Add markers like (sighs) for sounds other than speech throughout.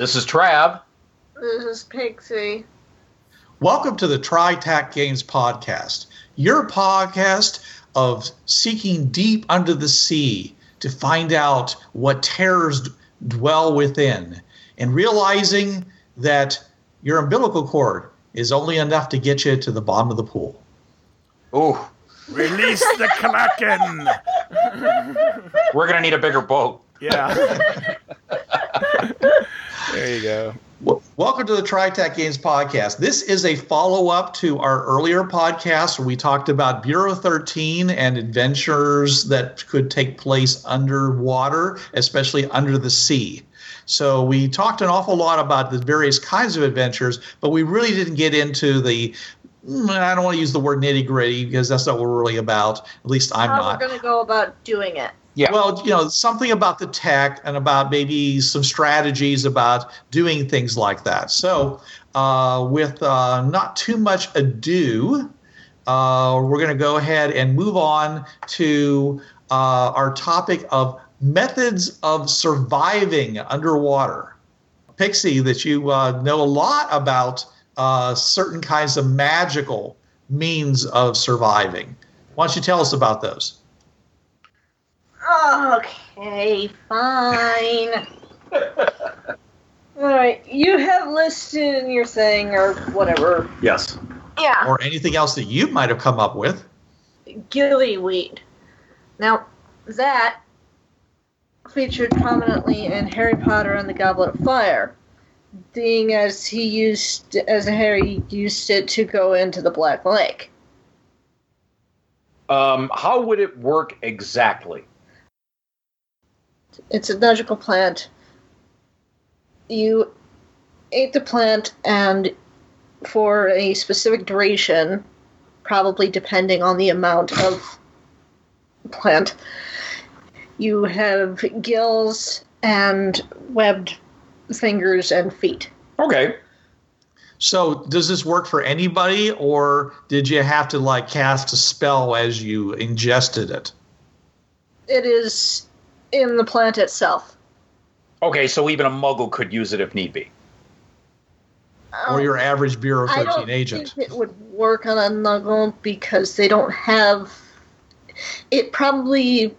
This is Trav. This is Pixie. Welcome to the TriTac Games Podcast, your podcast of seeking deep under the sea to find out what terrors d- dwell within and realizing that your umbilical cord is only enough to get you to the bottom of the pool. Ooh, Release the Kraken! we're gonna need a bigger boat. Yeah. (laughs) there you go. W- Welcome to the TriTac Games Podcast. This is a follow up to our earlier podcast where we talked about Bureau 13 and adventures that could take place underwater, especially under the sea. So we talked an awful lot about the various kinds of adventures, but we really didn't get into the. mm, I don't want to use the word nitty gritty because that's not what we're really about. At least I'm How not. we're going to go about doing it. Yeah. Well, you know, something about the tech and about maybe some strategies about doing things like that. So, uh, with uh, not too much ado, uh, we're going to go ahead and move on to uh, our topic of methods of surviving underwater. Pixie, that you uh, know a lot about uh, certain kinds of magical means of surviving. Why don't you tell us about those? Okay, fine. Alright, you have listed in your thing or whatever. Yes. Yeah, or anything else that you might have come up with. gillyweed. Now, that featured prominently in Harry Potter and the Goblet of Fire, being as he used, as Harry used it to go into the Black Lake. Um, how would it work exactly? It's a magical plant. You ate the plant, and for a specific duration, probably depending on the amount of plant, you have gills and webbed fingers and feet. Okay. So, does this work for anybody, or did you have to like cast a spell as you ingested it? It is in the plant itself. Okay, so even a muggle could use it if need be. Um, or your average Bureau I 13 don't agent? think it would work on a muggle because they don't have. It probably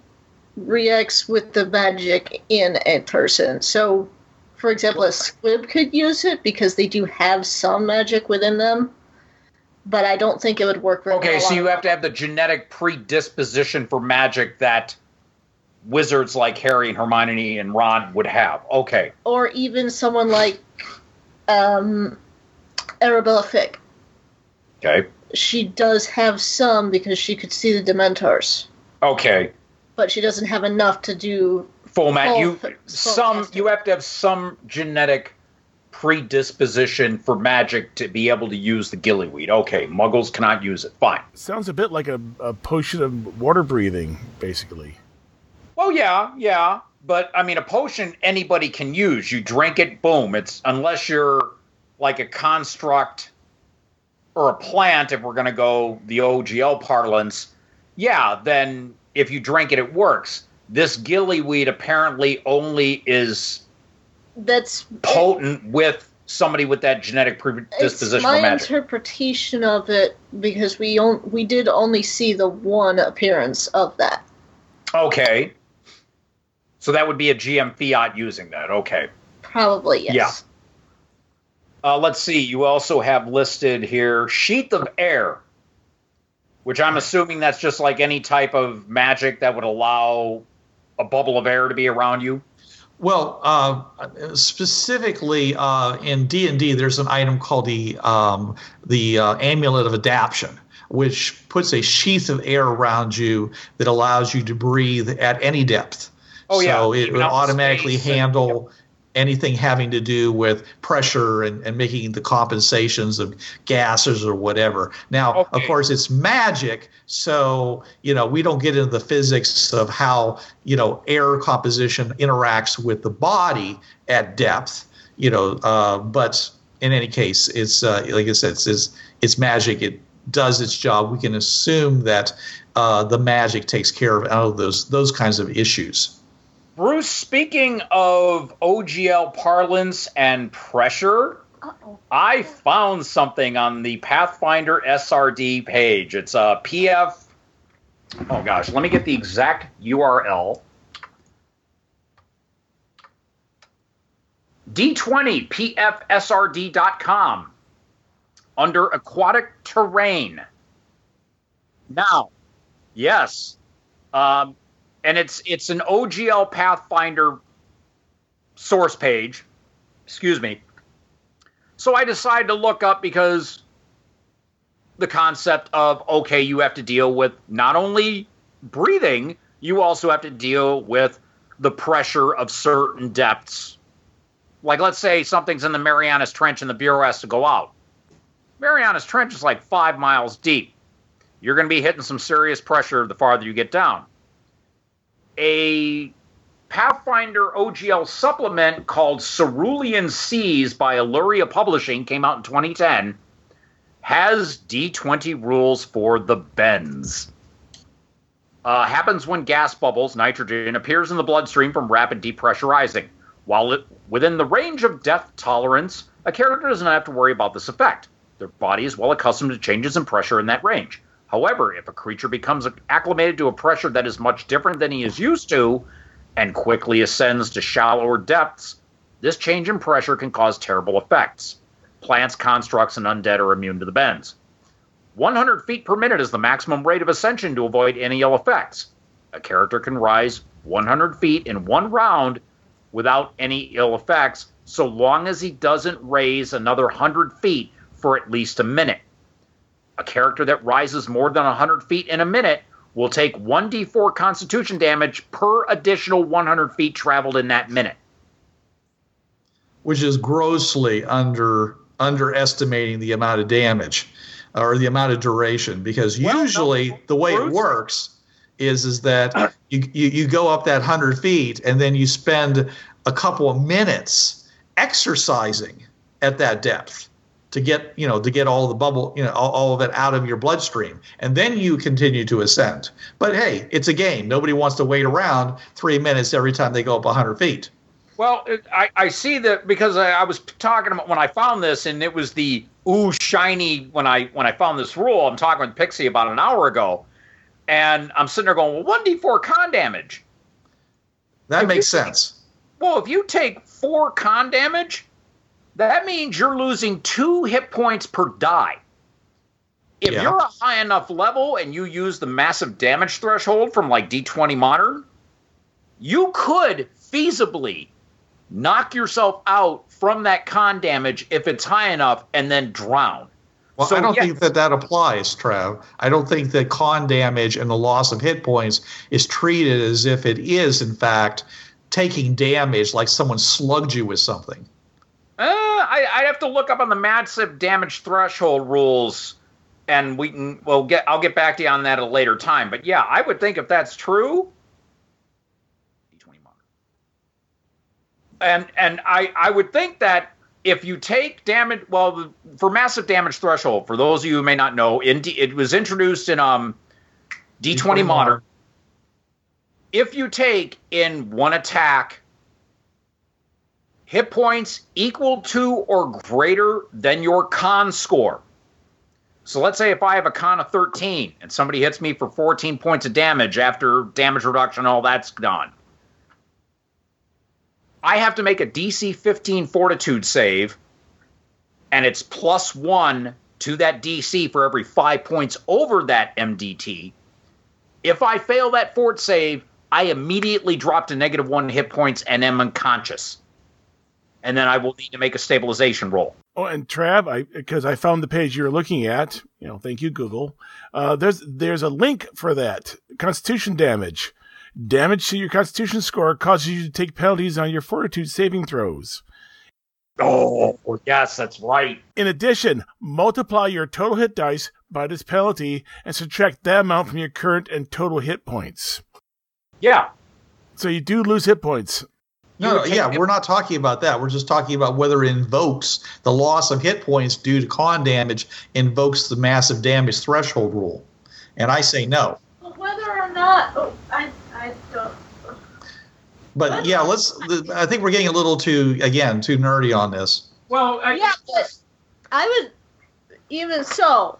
reacts with the magic in a person. So, for example, a squib could use it because they do have some magic within them. But I don't think it would work very Okay, well. Okay, so you have to have the genetic predisposition for magic that wizards like Harry and Hermione and Ron would have. Okay. or even someone like um, Arabella Figg. Okay. She does have some because she could see the Dementors, Okay. but she doesn't have enough to do Full mat. You full some casting. you have to have some genetic predisposition for magic to be able to use the gillyweed. Okay, muggles cannot use it. Fine. Sounds a bit like a, a potion of water breathing, basically. Well, yeah, yeah, but I mean, a potion anybody can use. You drink it, boom. It's unless you're like a construct or a plant. If we're gonna go the OGL parlance, yeah, then if you drink it, it works. This gillyweed apparently only is that's potent with somebody with that genetic predisposition my magic. interpretation of it because we on, we did only see the one appearance of that. okay. So that would be a GM fiat using that. Okay. Probably yes. Uh, let's see. You also have listed here sheath of air, which I'm assuming that's just like any type of magic that would allow a bubble of air to be around you. Well, uh, specifically uh, in D and D, there's an item called the um, the uh, amulet of adaptation, which puts a sheath of air around you that allows you to breathe at any depth. Oh, yeah. So it will automatically space and- handle anything having to do with pressure and, and making the compensations of gases or whatever. Now, of course, it's magic, so you know we don't get into the physics of how you know air composition interacts with the body at depth. You know, uh, but in any case, it's uh, like I said, it's, it's it's magic. It does its job. We can assume that uh, the magic takes care of all of those those kinds of issues. Bruce, speaking of OGL parlance and pressure, Uh-oh. I found something on the Pathfinder SRD page. It's a PF. Oh gosh, let me get the exact URL. D20pfsrd.com under aquatic terrain. Now, yes, um, and it's it's an OGL Pathfinder source page. Excuse me. So I decided to look up because the concept of okay, you have to deal with not only breathing, you also have to deal with the pressure of certain depths. Like let's say something's in the Marianas Trench and the Bureau has to go out. Marianas Trench is like five miles deep. You're going to be hitting some serious pressure the farther you get down. A Pathfinder OGL supplement called Cerulean Seas by Alluria Publishing came out in 2010 has D20 rules for the bends. Uh, happens when gas bubbles, nitrogen, appears in the bloodstream from rapid depressurizing. While it, within the range of depth tolerance, a character does not have to worry about this effect. Their body is well accustomed to changes in pressure in that range. However, if a creature becomes acclimated to a pressure that is much different than he is used to, and quickly ascends to shallower depths, this change in pressure can cause terrible effects. Plants, constructs, and undead are immune to the bends. 100 feet per minute is the maximum rate of ascension to avoid any ill effects. A character can rise 100 feet in one round without any ill effects, so long as he doesn't raise another 100 feet for at least a minute. A character that rises more than 100 feet in a minute will take 1d4 constitution damage per additional 100 feet traveled in that minute. which is grossly under underestimating the amount of damage or the amount of duration because Well, no, usually the way it works is is that you, you you go up that 100 feet and then you spend a couple of minutes exercising at that depth to get you know to get all the bubble you know all, all of it out of your bloodstream and then you continue to ascend but hey it's a game nobody wants to wait around three minutes every time they go up 100 feet Well, it, I, I see that because I, I was talking about when I found this, and it was the ooh shiny when I when I found this rule. I'm talking with Pixie about an hour ago, and I'm sitting there going, well, one d four con damage. that If makes sense Well, if you take four con damage, that means you're losing two hit points per die. If Yeah. you're a high enough level and you use the massive damage threshold from like D20 Modern, you could feasibly knock yourself out from that con damage if it's high enough and then drown. Well, So, I don't yeah. think that that applies, Trav. I don't think that con damage and the loss of hit points is treated as if it is, in fact, taking damage like someone slugged you with something. Uh, I, I'd have to look up on the massive damage threshold rules, and we can. Well, get. I'll get back to you on that at a later time. But yeah, I would think if that's true. D20 modern. And and I I would think that if you take damage, well, for massive damage threshold, for those of you who may not know, in D, it was introduced in um D20, D20 modern. If you take in one attack hit points equal to or greater than your con score. So let's say if I have a con of 13 and somebody hits me for 14 points of damage after damage reduction, all that's done. I have to make a DC 15 fortitude save and it's plus one to that DC for every five points over that MDT. If I fail that fort save, I immediately drop to negative one hit points and am unconscious. And then I will need to make a stabilization roll. Oh, and Trav, I because I found the page you were looking at. You know, thank you, Google. Uh, there's there's a link for that Constitution damage. Damage to your Constitution score causes you to take penalties on your Fortitude saving throws. Oh, yes, that's right. In addition, multiply your total hit dice by this penalty and subtract that amount from your current and total hit points. Yeah. So you do lose hit points. No, no, yeah, we're not talking about that. We're just talking about whether it invokes the loss of hit points due to con damage invokes the massive damage threshold rule. And I say no. Well, whether or not, oh, I, I don't. But yeah, let's. I think we're getting a little too again too nerdy on this. Well, I, Yeah, but I would. Even so,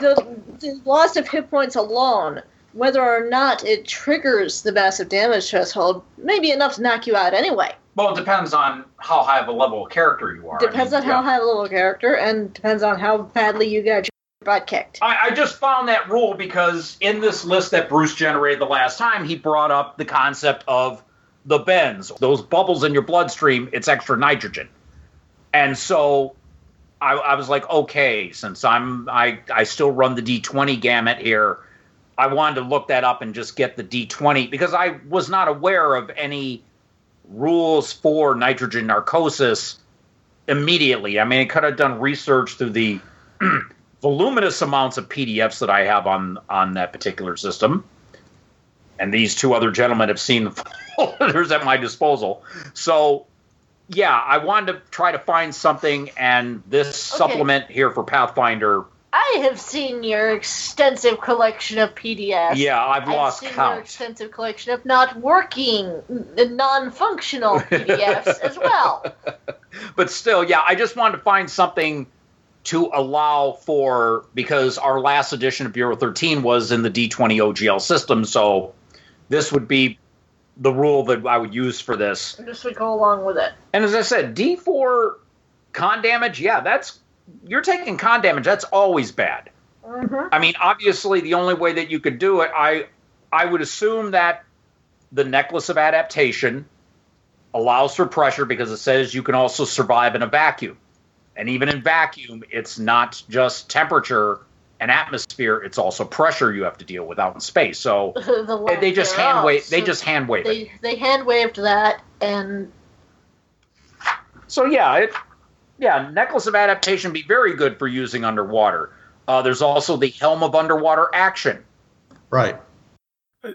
the, the loss of hit points alone, whether or not it triggers the massive damage threshold, may be enough to knock you out anyway. well, it depends on how high of a level of character you are. I Depends mean, on how yeah. a level of character, and depends on how badly you got your butt kicked. I, I just found that rule because in this list that Bruce generated the last time, he brought up the concept of the bends. Those bubbles in your bloodstream, it's extra nitrogen. And so I, I was like, okay, since I'm I, I still run the D20 gamut here, I wanted to look that up and just get the D20 because I was not aware of any rules for nitrogen narcosis immediately. I mean, I could have done research through the (clears throat) voluminous amounts of PDFs that I have on on that particular system. And these two other gentlemen have seen the (laughs) folders at my disposal. So, yeah, I wanted to try to find something, and this supplement here for Pathfinder, I have seen your extensive collection of PDFs. yeah, I've I've lost seen your extensive collection of not working, n- non-functional PDFs as well. (laughs) but still, yeah, I just wanted to find something to allow for because our last edition of Bureau 13 was in the D20 OGL system, so this would be the rule that I would use for this. This would go along with it. And as I said, D4 con damage, yeah, that's you're taking con damage. That's always bad. hmm I mean, obviously, the only way that you could do it, I I would assume that the necklace of adaptation allows for pressure because it says you can also survive in a vacuum, and even in vacuum, it's not just temperature and atmosphere; it's also pressure you have to deal with out in space. So (laughs) the they, they just hand wave. They So just hand wave they they hand waved that, and So yeah, it yeah, necklace of adaptation be very good for using underwater. Uh, there's also the helm of underwater action. Right.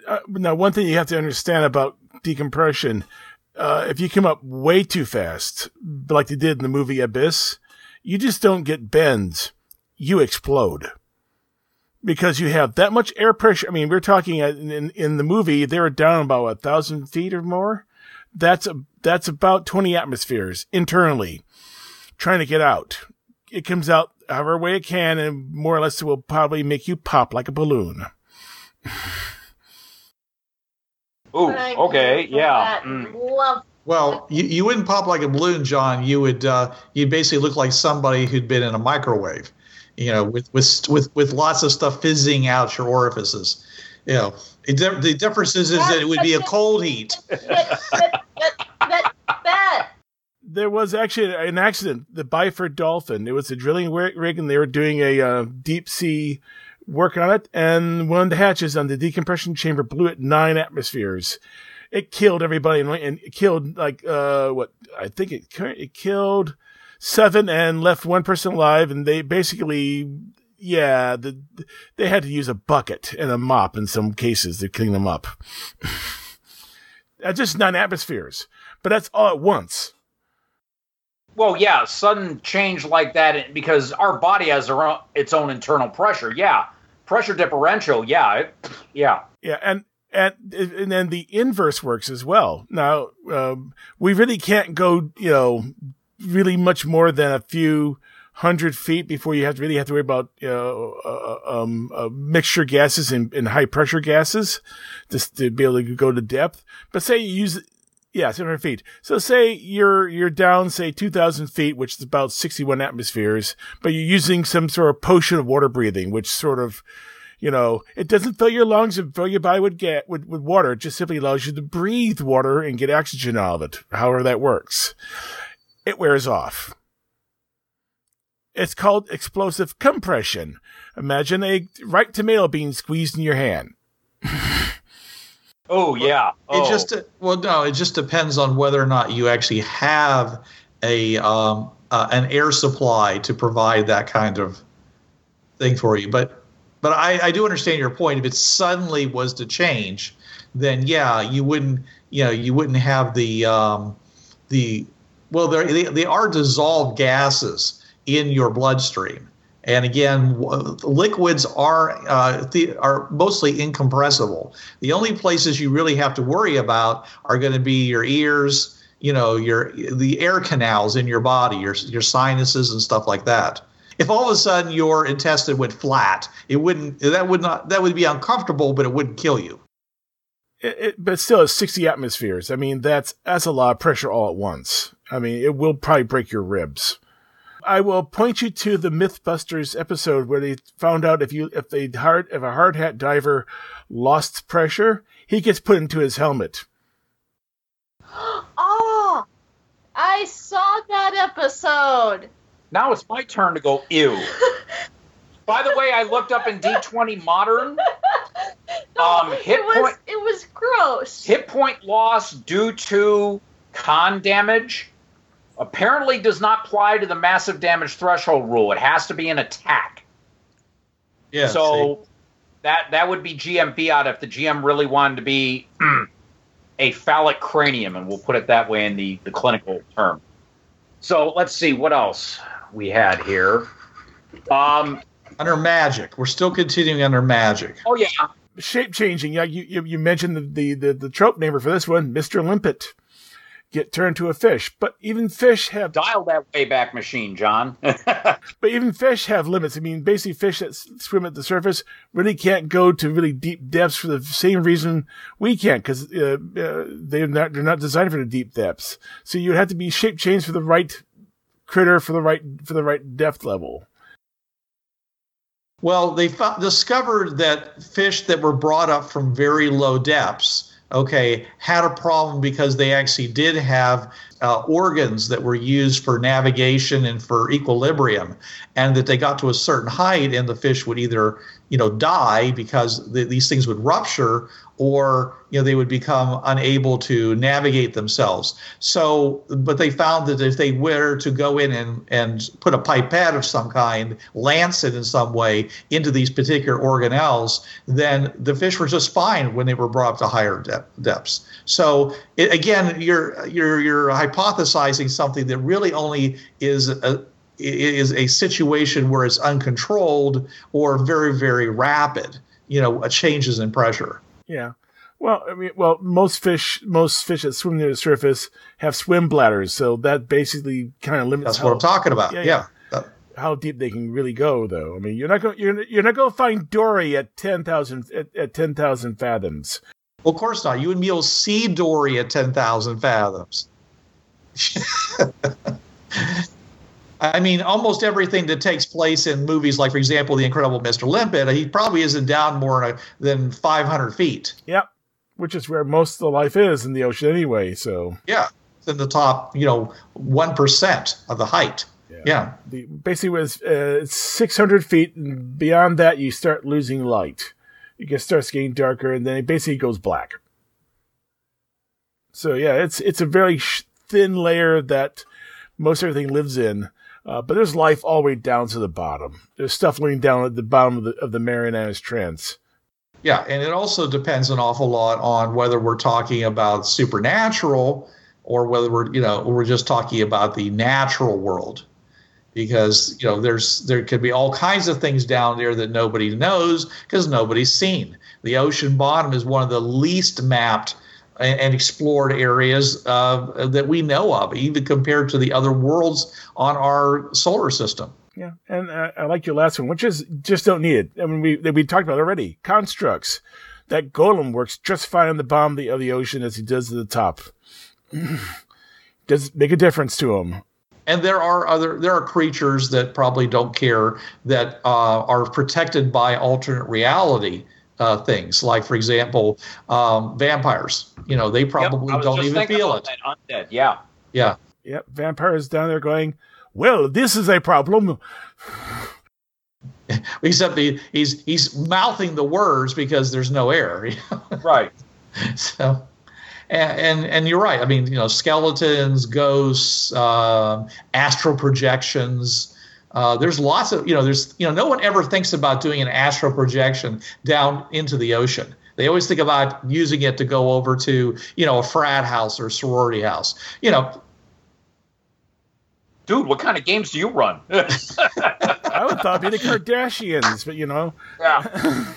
Uh, now, one thing you have to understand about decompression, uh, if you come up way too fast, like they did in the movie Abyss, you just don't get bends. You explode. Because you have that much air pressure. I mean, we're talking at- in, in the movie, they were down about a thousand feet or more. That's a, that's about 20 atmospheres internally trying to get out. It comes out however way it can and more or less it will probably make you pop like a balloon. (sighs) Ooh, okay, yeah. mm. Well, you, you wouldn't pop like a balloon, John. You would uh, you'd basically look like somebody who'd been in a microwave, you know, with with with with lots of stuff fizzing out your orifices. You know, it, the difference is, is that it would be a cold heat. That, that, that, that, that. There was actually an accident, the Byford Dolphin. It was a drilling rig, and they were doing a uh, deep sea work on it. And one of the hatches on the decompression chamber blew at nine atmospheres. It killed everybody, and, it killed like uh, what I think it it killed seven and left one person alive. And they basically, yeah, the, they had to use a bucket and a mop in some cases to clean them up. (laughs) Just nine atmospheres, but that's all at once. Well, yeah, sudden change like that because our body has own, its own internal pressure. Yeah, pressure differential. Yeah, it, (clears throat) yeah. Yeah, and and and then the inverse works as well. Now um, we really can't go, you know, really much more than a few hundred feet before you have to really have to worry about you know, uh, um, uh, mixture gases and, and high pressure gases just to be able to go to depth. But say you use Yeah, 600 feet. So say you're you're down, say 2,000 feet, which is about 61 atmospheres, but you're using some sort of potion of water breathing, which sort of, you know, it doesn't fill your lungs and fill your body with get with, with water. It just simply allows you to breathe water and get oxygen out of it. However that works, it wears off. It's called explosive compression. Imagine a ripe tomato being squeezed in your hand. (laughs) Oh yeah. It Oh. just well, no, it just depends on whether or not you actually have a um, uh, an air supply to provide that kind of thing for you. But but I, I do understand your point. If it suddenly was to change, then yeah, you wouldn't you know you wouldn't have the um, the well there they, they are dissolved gases in your bloodstream. And again, liquids are uh, the, are mostly incompressible. The only places you really have to worry about are going to be your ears, you know, your the air canals in your body, your your sinuses and stuff like that. If all of a sudden your intestine went flat, it wouldn't that would not that would be uncomfortable, but it wouldn't kill you. It, it, but still, it's 60 atmospheres. I mean, that's that's a lot of pressure all at once. I mean, it will probably break your ribs. I will point you to the MythBusters episode where they found out if you if they hard if a hard hat diver lost pressure, he gets put into his helmet. (gasps) Oh, I saw that episode. Now it's my turn to go ew. (laughs) By the way, I looked up in D20 Modern. (laughs) Um, hit it was point- it was gross. Hit point loss due to con damage apparently does not apply to the massive damage threshold rule. It has to be an attack. Yeah. so that that would be GM fiat if the GM really wanted to be (clears throat) a phallic cranium, and we'll put it that way in the, the clinical term. So let's see what else we had here. Um, under magic, we're still continuing under magic. oh yeah, Shape changing. Yeah, you, you you mentioned the, the the the trope namer for this one, Mister Limpet. Get turned to a fish, but even fish have dial that Wayback Machine, John. (laughs) But even fish have limits. I mean, basically, fish that s- swim at the surface really can't go to really deep depths for the same reason we can't, because uh, uh, they're not they're not designed for the deep depths. So you'd have to be shape changed for the right critter for the right for the right depth level. Well, they fo- discovered that fish that were brought up from very low depths, okay, had a problem because they actually did have uh, organs that were used for navigation and for equilibrium, and that they got to a certain height and the fish would either, you know, die because th- these things would rupture, or you know they would become unable to navigate themselves. So, but they found that if they were to go in and, and put a pipette of some kind, lance it in some way into these particular organelles, then the fish were just fine when they were brought up to higher dep- depths. So, it, again, you're you're you're hypothesizing something that really only is a is a situation where it's uncontrolled or very very rapid. You know, changes in pressure. Yeah. Well, I mean, well, most fish, most fish that swim near the surface have swim bladders, so that basically kind of limits That's how, what I'm talking about. Yeah, Yeah. yeah. How deep they can really go. Though, I mean, you're not going, you're, you're not going to find Dory at ten thousand at, at ten thousand fathoms. Well, of course not. You and me will see Dory at 10,000 fathoms. (laughs) I mean, almost everything that takes place in movies, like, for example, The Incredible Mr. Limpet, he probably isn't down more than 500 feet. Yep. Which is where most of the life is in the ocean anyway. So Yeah. It's in the top, you know, 1% of the height. Yeah. the basically was uh, 600 feet, and beyond that, you start losing light. It gets starts getting darker, and then it basically goes black. So yeah, it's it's a very sh- thin layer that most everything lives in. Uh, but there's life all the way down to the bottom. There's stuff living down at the bottom of the of the Marianas Trench. Yeah, and it also depends an awful lot on whether we're talking about supernatural or whether we're, you know, we're just talking about the natural world. Because, you know, there's there could be all kinds of things down there that nobody knows because nobody's seen. The ocean bottom is one of the least mapped and, and explored areas uh, that we know of, even compared to the other worlds on our solar system. Yeah, and I like your last one, which is just don't need it. I mean, we we talked about it already. Constructs. That golem works just fine on the bottom of the, of the ocean as he does at the top. (clears throat) Does make a difference to him and there are other there are creatures that probably don't care that uh, are protected by alternate reality uh, things like for example um, vampires you know they probably Yep, don't even feel it that Undead, yeah. yeah Yep, vampires down there going. Well, this is a problem. (laughs) except he, he's he's mouthing the words because there's no air (laughs) Right. so and, and and you're right i mean you know skeletons ghosts uh, astral projections uh, there's lots of you know there's you know no one ever thinks about doing an astral projection down into the ocean they always think about using it to go over to you know a frat house or a sorority house you know Dude, what kind of games do you run? (laughs) I would thought it'd be the Kardashians, but you know, yeah.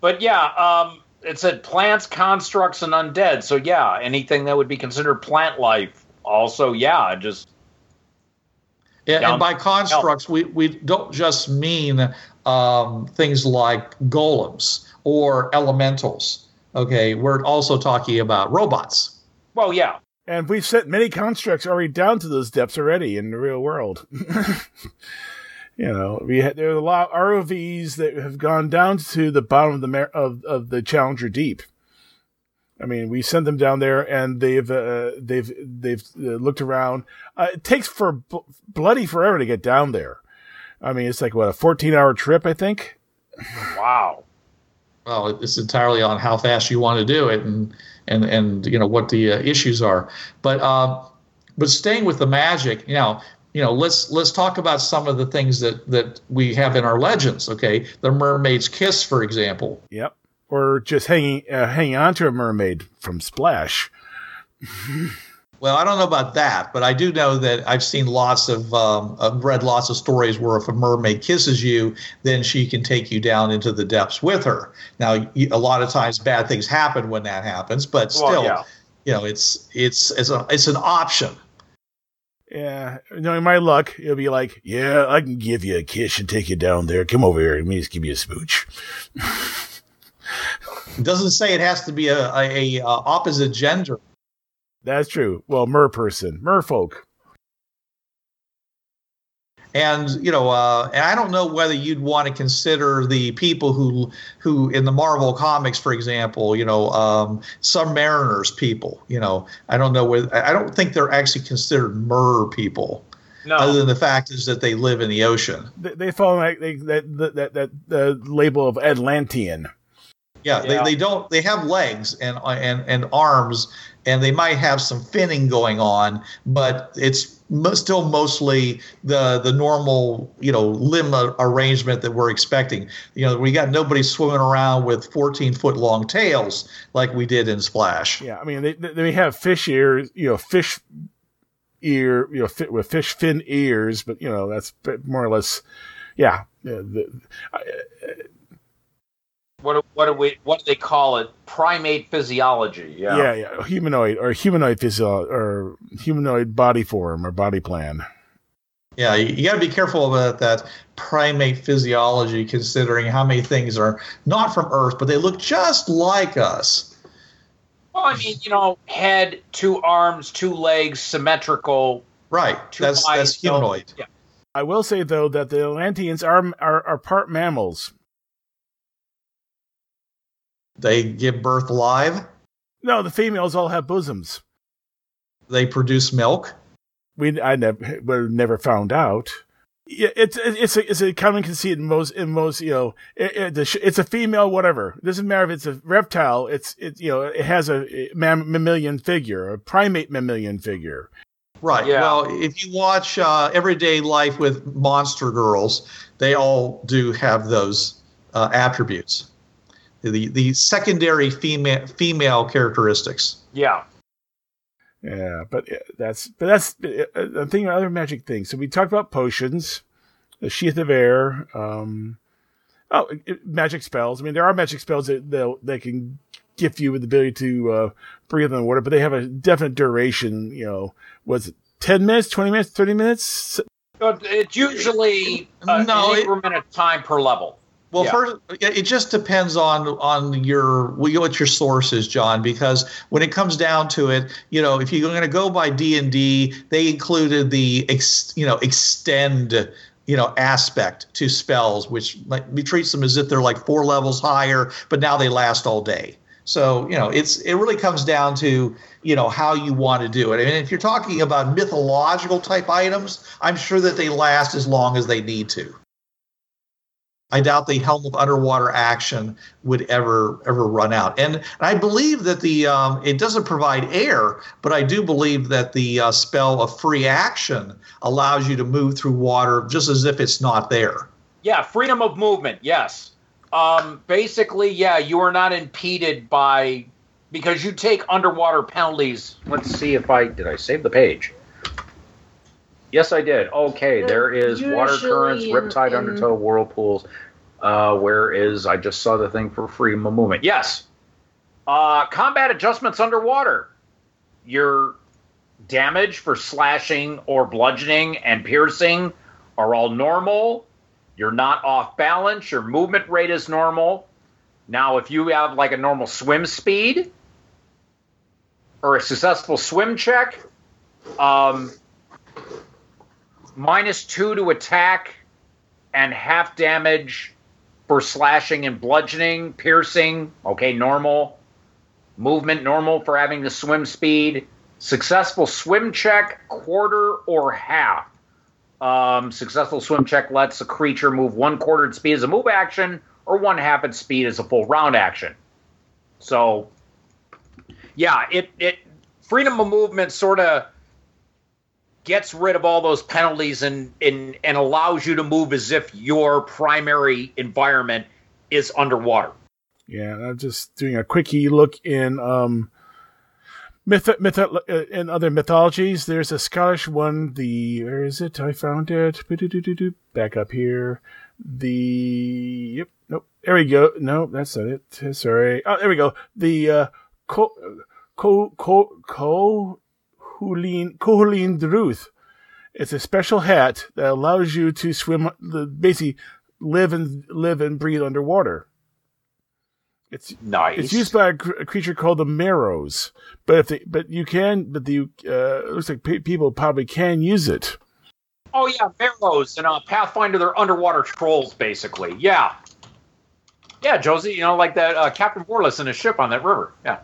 But yeah, um, it said plants, constructs, and undead. So yeah, anything that would be considered plant life. Also, yeah, just And, and by constructs, we, we don't just mean um, things like golems or elementals. Okay, we're also talking about robots. well, yeah. and we've sent many constructs already down to those depths already in the real world. (laughs) you know, we had there are a lot of ROVs that have gone down to the bottom of the of of the Challenger Deep. I mean, we sent them down there, and they've uh, they've they've uh, looked around. Uh, it takes for bl- bloody forever to get down there. I mean, it's like what a fourteen hour trip, I think. Wow. Well, it's entirely on how fast you want to do it, and and and you know what the uh, issues are. But uh, but staying with the magic, you know, you know, let's let's talk about some of the things that that we have in our legends. Okay, the mermaid's kiss, for example. Yep. Or just hanging uh, hanging on to a mermaid from Splash. Well, I don't know about that, but I do know that I've seen lots of, um, I've read lots of stories where if a mermaid kisses you, then she can take you down into the depths with her. Now, a lot of times bad things happen when that happens, but Well, still, yeah. you know, it's it's it's a, it's an option. Yeah, knowing my luck, it'll be like, yeah, I can give you a kiss and take you down there. Come over here. Let me just give you a smooch. (laughs) It doesn't say it has to be a, a, a uh, opposite gender. That's true. Well, mer person, merfolk. And you know, uh, and I don't know whether you'd want to consider the people who, who in the Marvel comics, for example, you know, um, Mariners people. You know, I don't know whether I don't think they're actually considered mer people, No. other than the fact is that they live in the ocean. They, they fall like they, that, that that that the label of Atlantean. Yeah, Yeah. They, they don't. They have legs and and and arms, and they might have some finning going on, but it's still mostly the the normal you know limb arrangement that we're expecting. You know, we got nobody swimming around with 14 foot long tails like we did in Splash. Yeah, I mean they they have fish ears, you know, fish ear, you know, fit with fish fin ears, but you know that's more or less, yeah. yeah the, What do- what do we what do they call it? Primate physiology. Yeah. yeah, yeah, humanoid or humanoid physio or humanoid body form or body plan. Yeah, you, you got to be careful about that primate physiology, considering how many things are not from Earth, but they look just like us. Well, I mean, you know, head, two arms, two legs, symmetrical. Right. Two That's eyes, that's so- humanoid. yeah. I will say though that the Atlanteans are are, are part mammals. They give birth live. No, the females all have bosoms. They produce milk. We I never were never found out. Yeah, It's it's a, it's a common conceit in most in most you know it, it, the sh- it's a female whatever it doesn't matter if it's a reptile it's it you know it has a mam- mammalian figure a primate mammalian figure Right. Yeah. Well, if you watch uh, Everyday Life with Monster Girls, they all do have those uh, attributes. The the secondary female female characteristics. Yeah. yeah but that's but that's uh, I'm thinking other magic things so we talked about potions the sheath of air um oh it- it- magic spells I mean there are magic spells that they'll they can gift you with the ability to uh, breathe on water but they have a definite duration you know was it 10 minutes 20 minutes 30 minutes it's usually uh, No, an it- increment of time per level. Well, Yeah. first, it just depends on on your what your source is, John. Because when it comes down to it, you know, if you're going to go by D and D, they included the ex, you know extend you know aspect to spells, which like treats them as if they're like four levels higher, but now they last all day. So you know, it's it really comes down to you know how you want to do it. I mean, if you're talking about mythological type items, I'm sure that they last as long as they need to. I doubt the helm of underwater action would ever ever run out. And I believe that the um, it doesn't provide air, but I do believe that the uh, spell of free action allows you to move through water just as if it's not there. Yeah, freedom of movement. Yes. Um, basically, yeah, you are not impeded by because you take underwater penalties. Let's see if I did I save the page. Yes, I did. Okay, there is water currents, in- riptide, in- undertow, whirlpools. Uh, where is I just saw the thing for free movement. Yes. Uh, combat adjustments underwater. Your damage for slashing or bludgeoning and piercing are all normal. You're not off balance. Your movement rate is normal. Now, if you have like a normal swim speed or a successful swim check, um, minus two to attack and half damage for slashing and bludgeoning, piercing, okay, normal. Movement normal for having the swim speed. Successful swim check, quarter or half. Um, successful swim check lets a creature move one quarter speed as a move action, or one half its speed as a full round action. So, yeah, it it freedom of movement sort of gets rid of all those penalties and, and and allows you to move as if your primary environment is underwater. Yeah, I'm just doing a quickie look in um, myth, myth uh, in other mythologies. There's a Scottish one. The where is it? I found it. Back up here. The yep. Nope. There we go. No, that's not it. Sorry. Oh, there we go. The uh, co co co co cohuleen druith. It's a special hat that allows you to swim, basically live and live and breathe underwater. It's Nice. it's used by a, cr- a creature called the Merrows, but if they, but you can, but the uh, it looks like pe- people probably can use it. Oh yeah, Merrows and uh, Pathfinder. They're underwater trolls, basically. Yeah, yeah, Josie. You know, like that uh, Captain Warless in a ship on that river. Yeah.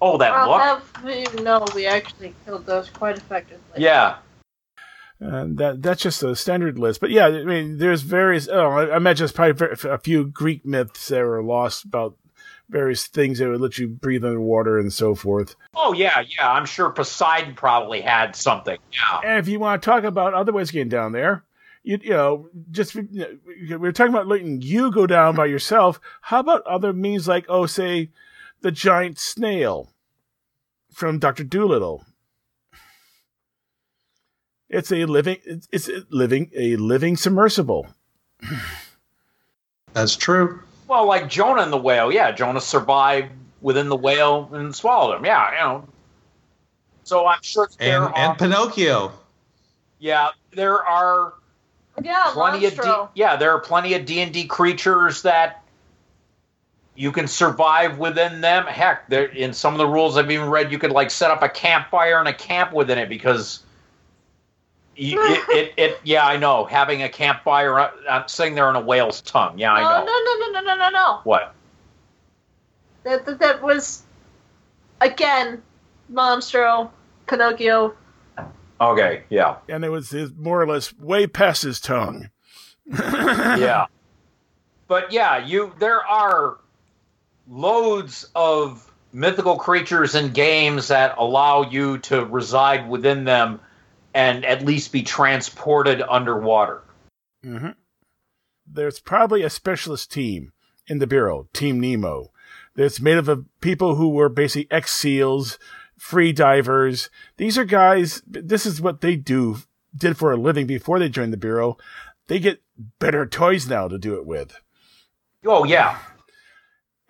Oh, that I'll look. have you know we actually killed those quite effectively. Yeah. And that that's just a standard list. But yeah, I mean, there's various. Oh, I, I imagine there's probably a few Greek myths that were lost about various things that would let you breathe underwater and so forth. Oh yeah, yeah. I'm sure Poseidon probably had something. Yeah. And if you want to talk about other ways of getting down there, you, you know, just you know, we we're talking about letting you go down by yourself. How about other means like, oh, say, the giant snail from Doctor Dolittle? It's a living, it's, it's a living, a living submersible. (clears throat) That's true. Well, like Jonah and the whale. Yeah, Jonah survived within the whale and swallowed him. Yeah, you know. So I'm sure there And are. and Pinocchio. yeah, there are Yeah, plenty of D, yeah, there are plenty of D and D creatures that you can survive within them. Heck, there in some of the rules I've even read, you could like set up a campfire and a camp within it because. y- (laughs) It, it, it, yeah, I know. Having a campfire, uh, uh, sitting there on a whale's tongue. Yeah, I know. no, no, no, no, no, no, no. What? That, that, that was, again, Monstro, Pinocchio. Okay, yeah, And it was his, more or less way past his tongue. (laughs) yeah. But yeah, you there are loads of mythical creatures and games that allow you to reside within them and at least be transported underwater. hmm There's probably a specialist team in the Bureau, Team Nemo. That's made up of people who were basically ex SEALs, free divers. These are guys, this is what they do, did for a living before they joined the Bureau. They get better toys now to do it with. Oh yeah,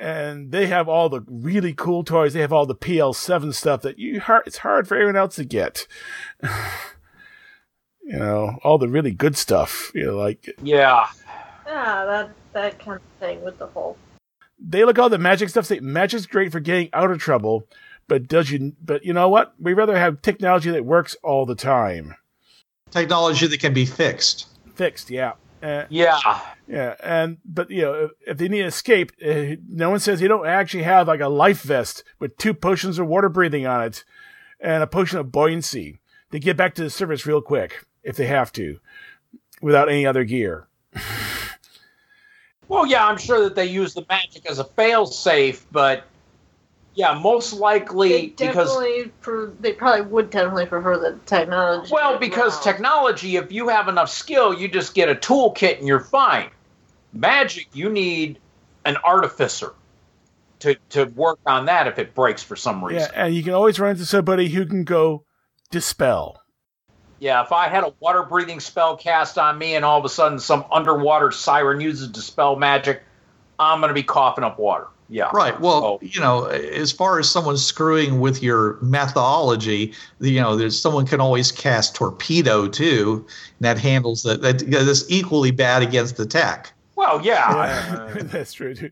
And they have all the really cool toys. They have all the PL7 stuff that you hard, it's hard for everyone else to get. (sighs) you know, all the really good stuff. You know, like yeah. Yeah, that that kind of thing with the whole. They look all the magic stuff. Say magic's great for getting out of trouble, but does you? But you know what? We rather have technology that works all the time. Technology that can be fixed. Fixed, yeah. Uh, Yeah. Yeah, and but you know, if, if they need to escape, uh, no one says you don't actually have like a life vest with two potions of water breathing on it, and a potion of buoyancy to get back to the surface real quick if they have to, without any other gear. (laughs) Well, yeah, I'm sure that they use the magic as a fail-safe, but yeah, most They likely because definitely, for, they probably would definitely prefer the technology. well, because well. technology, if you have enough skill, you just get a toolkit and you're fine. Magic, you need an artificer to to work on that if it breaks for some reason. Yeah, reason. and you can always run into somebody who can go dispel. Yeah, if I had a water breathing spell cast on me and all of a sudden some underwater siren uses dispel magic, I'm going to be coughing up water. Yeah. Right. Well, Oh. you know, as far as someone screwing with your methodology, you know, there's someone can always cast torpedo too, and that handles that. That that's equally bad against the tech. Well, yeah. Yeah, (laughs) uh, that's true. Too.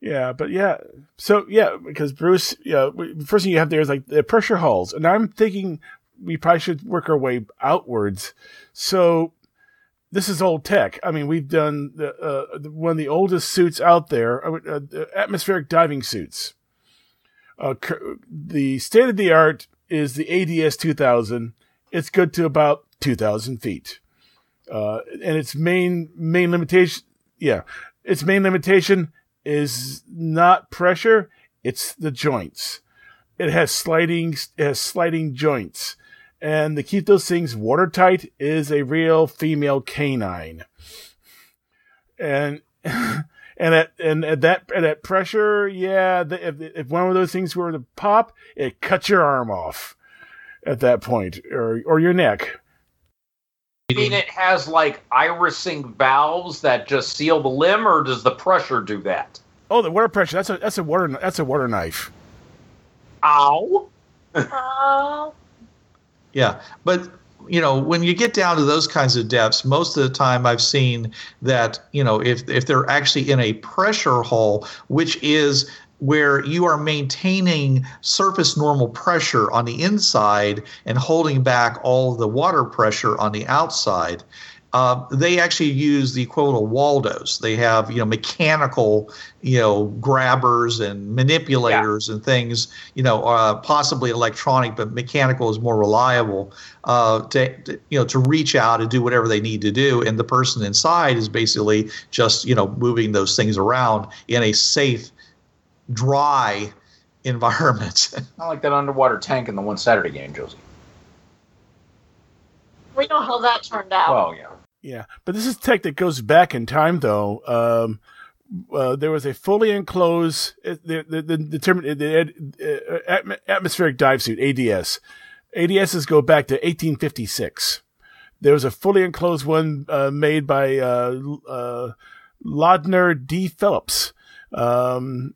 Yeah, but yeah, so yeah, because Bruce, yeah, we- first thing you have there is like the pressure hulls, and I'm thinking we probably should work our way outwards. So this is old tech. I mean, we've done the, uh, one of the oldest suits out there, uh, uh, atmospheric diving suits. Uh, the state of the art is the ADS 2000. It's good to about 2,000 feet. Uh, and its main main limitation, yeah, its main limitation is not pressure; it's the joints. It has sliding, it has sliding joints, and to keep those things watertight is a real female canine. And (laughs) and at and at that at that pressure, yeah, the, if if one of those things were to pop, it cuts your arm off at that point, or or your neck. I mean, it has like irising valves that just seal the limb, or does the pressure do that? Oh, the water pressure. That's a that's a water that's a water knife. Ow! Oh, Yeah, but you know, when you get down to those kinds of depths, most of the time I've seen that you know if if they're actually in a pressure hull, which is where you are maintaining surface normal pressure on the inside and holding back all the water pressure on the outside. Uh, they actually use the equivalent of Waldos. They have you know mechanical you know grabbers and manipulators and things you know uh, possibly electronic, but mechanical is more reliable uh, to, to you know to reach out and do whatever they need to do. And the person inside is basically just you know moving those things around in a safe, dry (laughs) environment. Not like that underwater tank in the one Saturday game, Josie. we know how that turned out. Well, yeah. Yeah, but this is tech that goes back in time, though. Um, uh, there was a fully enclosed it- the the the, the, term, the uh, atm- atmospheric dive suit ADS. ADSs go back to 1856. There was a fully enclosed one uh, made by uh, uh, Lodner D. Phillips. Um,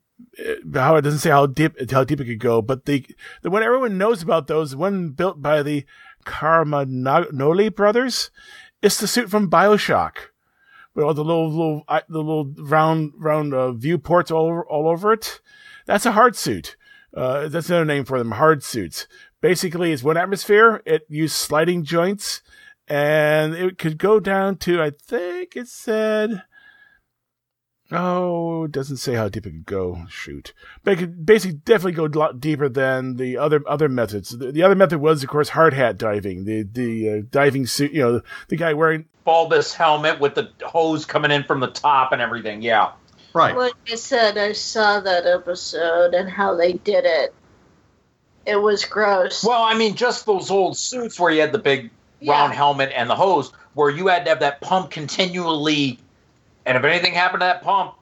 how it doesn't say how deep how deep it could go, but the the one everyone knows about those, one built by the Carmagnolle brothers, it's the suit from Bioshock, with all the little little the little round round uh, viewports all over, all over it. That's a hard suit. Uh, that's another name for them, hard suits. Basically, it's one atmosphere. It used sliding joints, and it could go down to I think it said. Oh, it doesn't say how deep it could go. Shoot, but it could basically definitely go a lot deeper than the other other methods. The, the other method was, of course, hard hat diving. The the uh, diving suit. You know, the guy wearing Bulbous helmet with the hose coming in from the top and everything. Yeah. right. Like I said, I saw that episode and how they did it. It was gross. Well, I mean, just those old suits where you had the big round helmet and the hose, where you had to have that pump continually, and if anything happened to that pump,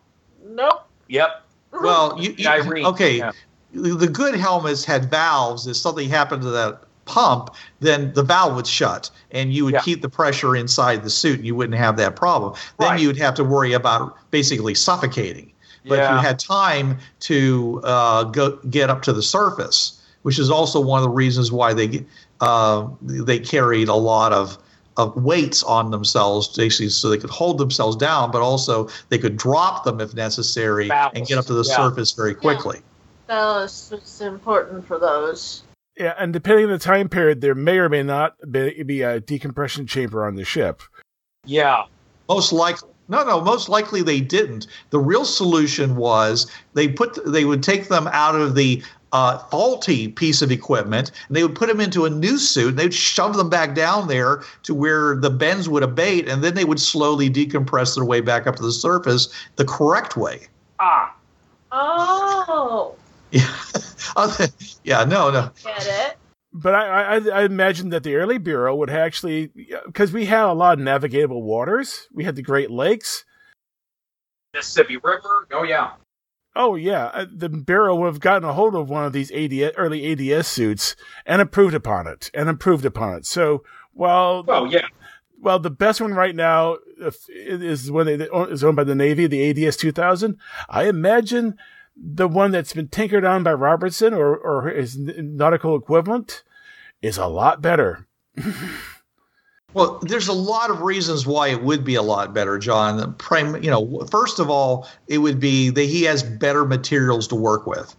Nope. yep. Well, (laughs) you, you okay. yeah. The good helmets had valves. If something happened to that pump, then the valve would shut, and you would Yeah. keep the pressure inside the suit, and you wouldn't have that problem. Then Right. you would have to worry about basically suffocating. But if you had time to uh, go get up to the surface, which is also one of the reasons why they uh, they carried a lot of of weights on themselves, basically, so they could hold themselves down, but also they could drop them if necessary Ballast, and get up to the yeah. surface very quickly. Ballast is important for those. Yeah, and depending on the time period, there may or may not be, be a decompression chamber on the ship. Yeah. Most likely, no, no. Most likely they didn't. The real solution was they put they would take them out of the uh, faulty piece of equipment and they would put them into a new suit and they'd shove them back down there to where the bends would abate and then they would slowly decompress their way back up to the surface the correct way. Ah. Oh, (laughs) Yeah, yeah, no, no. get it? But I, I, I imagine that the early bureau would actually, because we had a lot of navigable waters. We had the Great Lakes. Mississippi River. Oh yeah. Oh yeah, uh, the bureau would have gotten a hold of one of these ADS, early ADS suits and improved upon it, and improved upon it. So while Oh yeah. well, the best one right now is one that is owned by the Navy, the ADS 2000. I imagine the one that's been tinkered on by Robertson or, or his nautical equivalent is a lot better. (laughs) Well, there's a lot of reasons why it would be a lot better, John. Prime, you know, first of all, it would be that he has better materials to work with.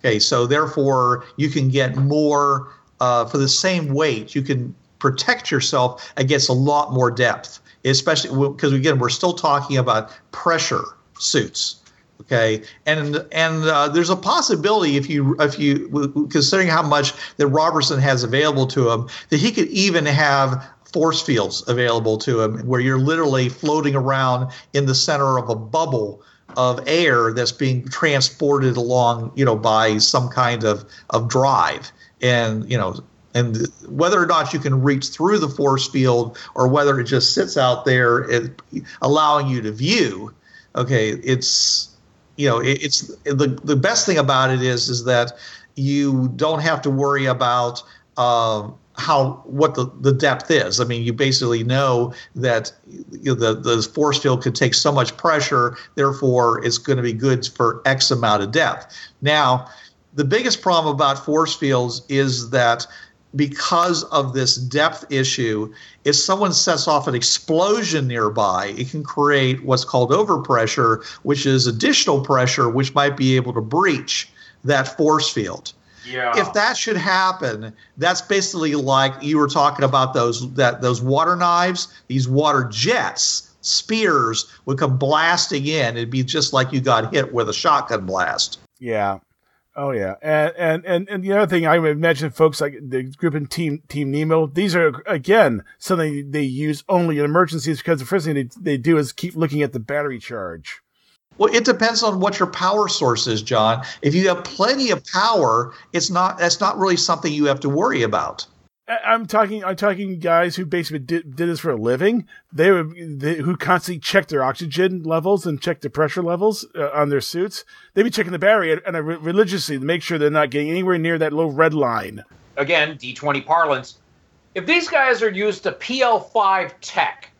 Okay, so therefore you can get more uh, for the same weight. You can protect yourself against a lot more depth, especially because again we're still talking about pressure suits. Okay, and and uh, there's a possibility if you if you considering how much that Robertson has available to him that he could even have force fields available to him where you're literally floating around in the center of a bubble of air that's being transported along you know by some kind of of drive. And you know and whether or not you can reach through the force field or whether it just sits out there it, allowing you to view okay it's you know it, it's the the best thing about it is is that you don't have to worry about uh, how what the, the depth is. I mean, you basically know that you know, the the force field could take so much pressure, therefore it's going to be good for X amount of depth. Now, the biggest problem about force fields is that because of this depth issue, if someone sets off an explosion nearby, it can create what's called overpressure, which is additional pressure which might be able to breach that force field. Yeah. If that should happen, that's basically like you were talking about those that those water knives, these water jets, spears would come blasting in. It'd be just like you got hit with a shotgun blast. Yeah. Oh yeah, and and and, and the other thing I would mention, folks like the group in Team Team Nemo, these are again something they use only in emergencies because the first thing they, they do is keep looking at the battery charge. Well, it depends on what your power source is, John. If you have plenty of power, it's not that's not really something you have to worry about. I'm talking. I'm talking guys who basically did, did this for a living. They would they, who constantly check their oxygen levels and check the pressure levels uh, on their suits. They'd be checking the battery and, and uh, re- religiously to make sure they're not getting anywhere near that little red line. Again, D20 parlance. If these guys are used to PL5 tech,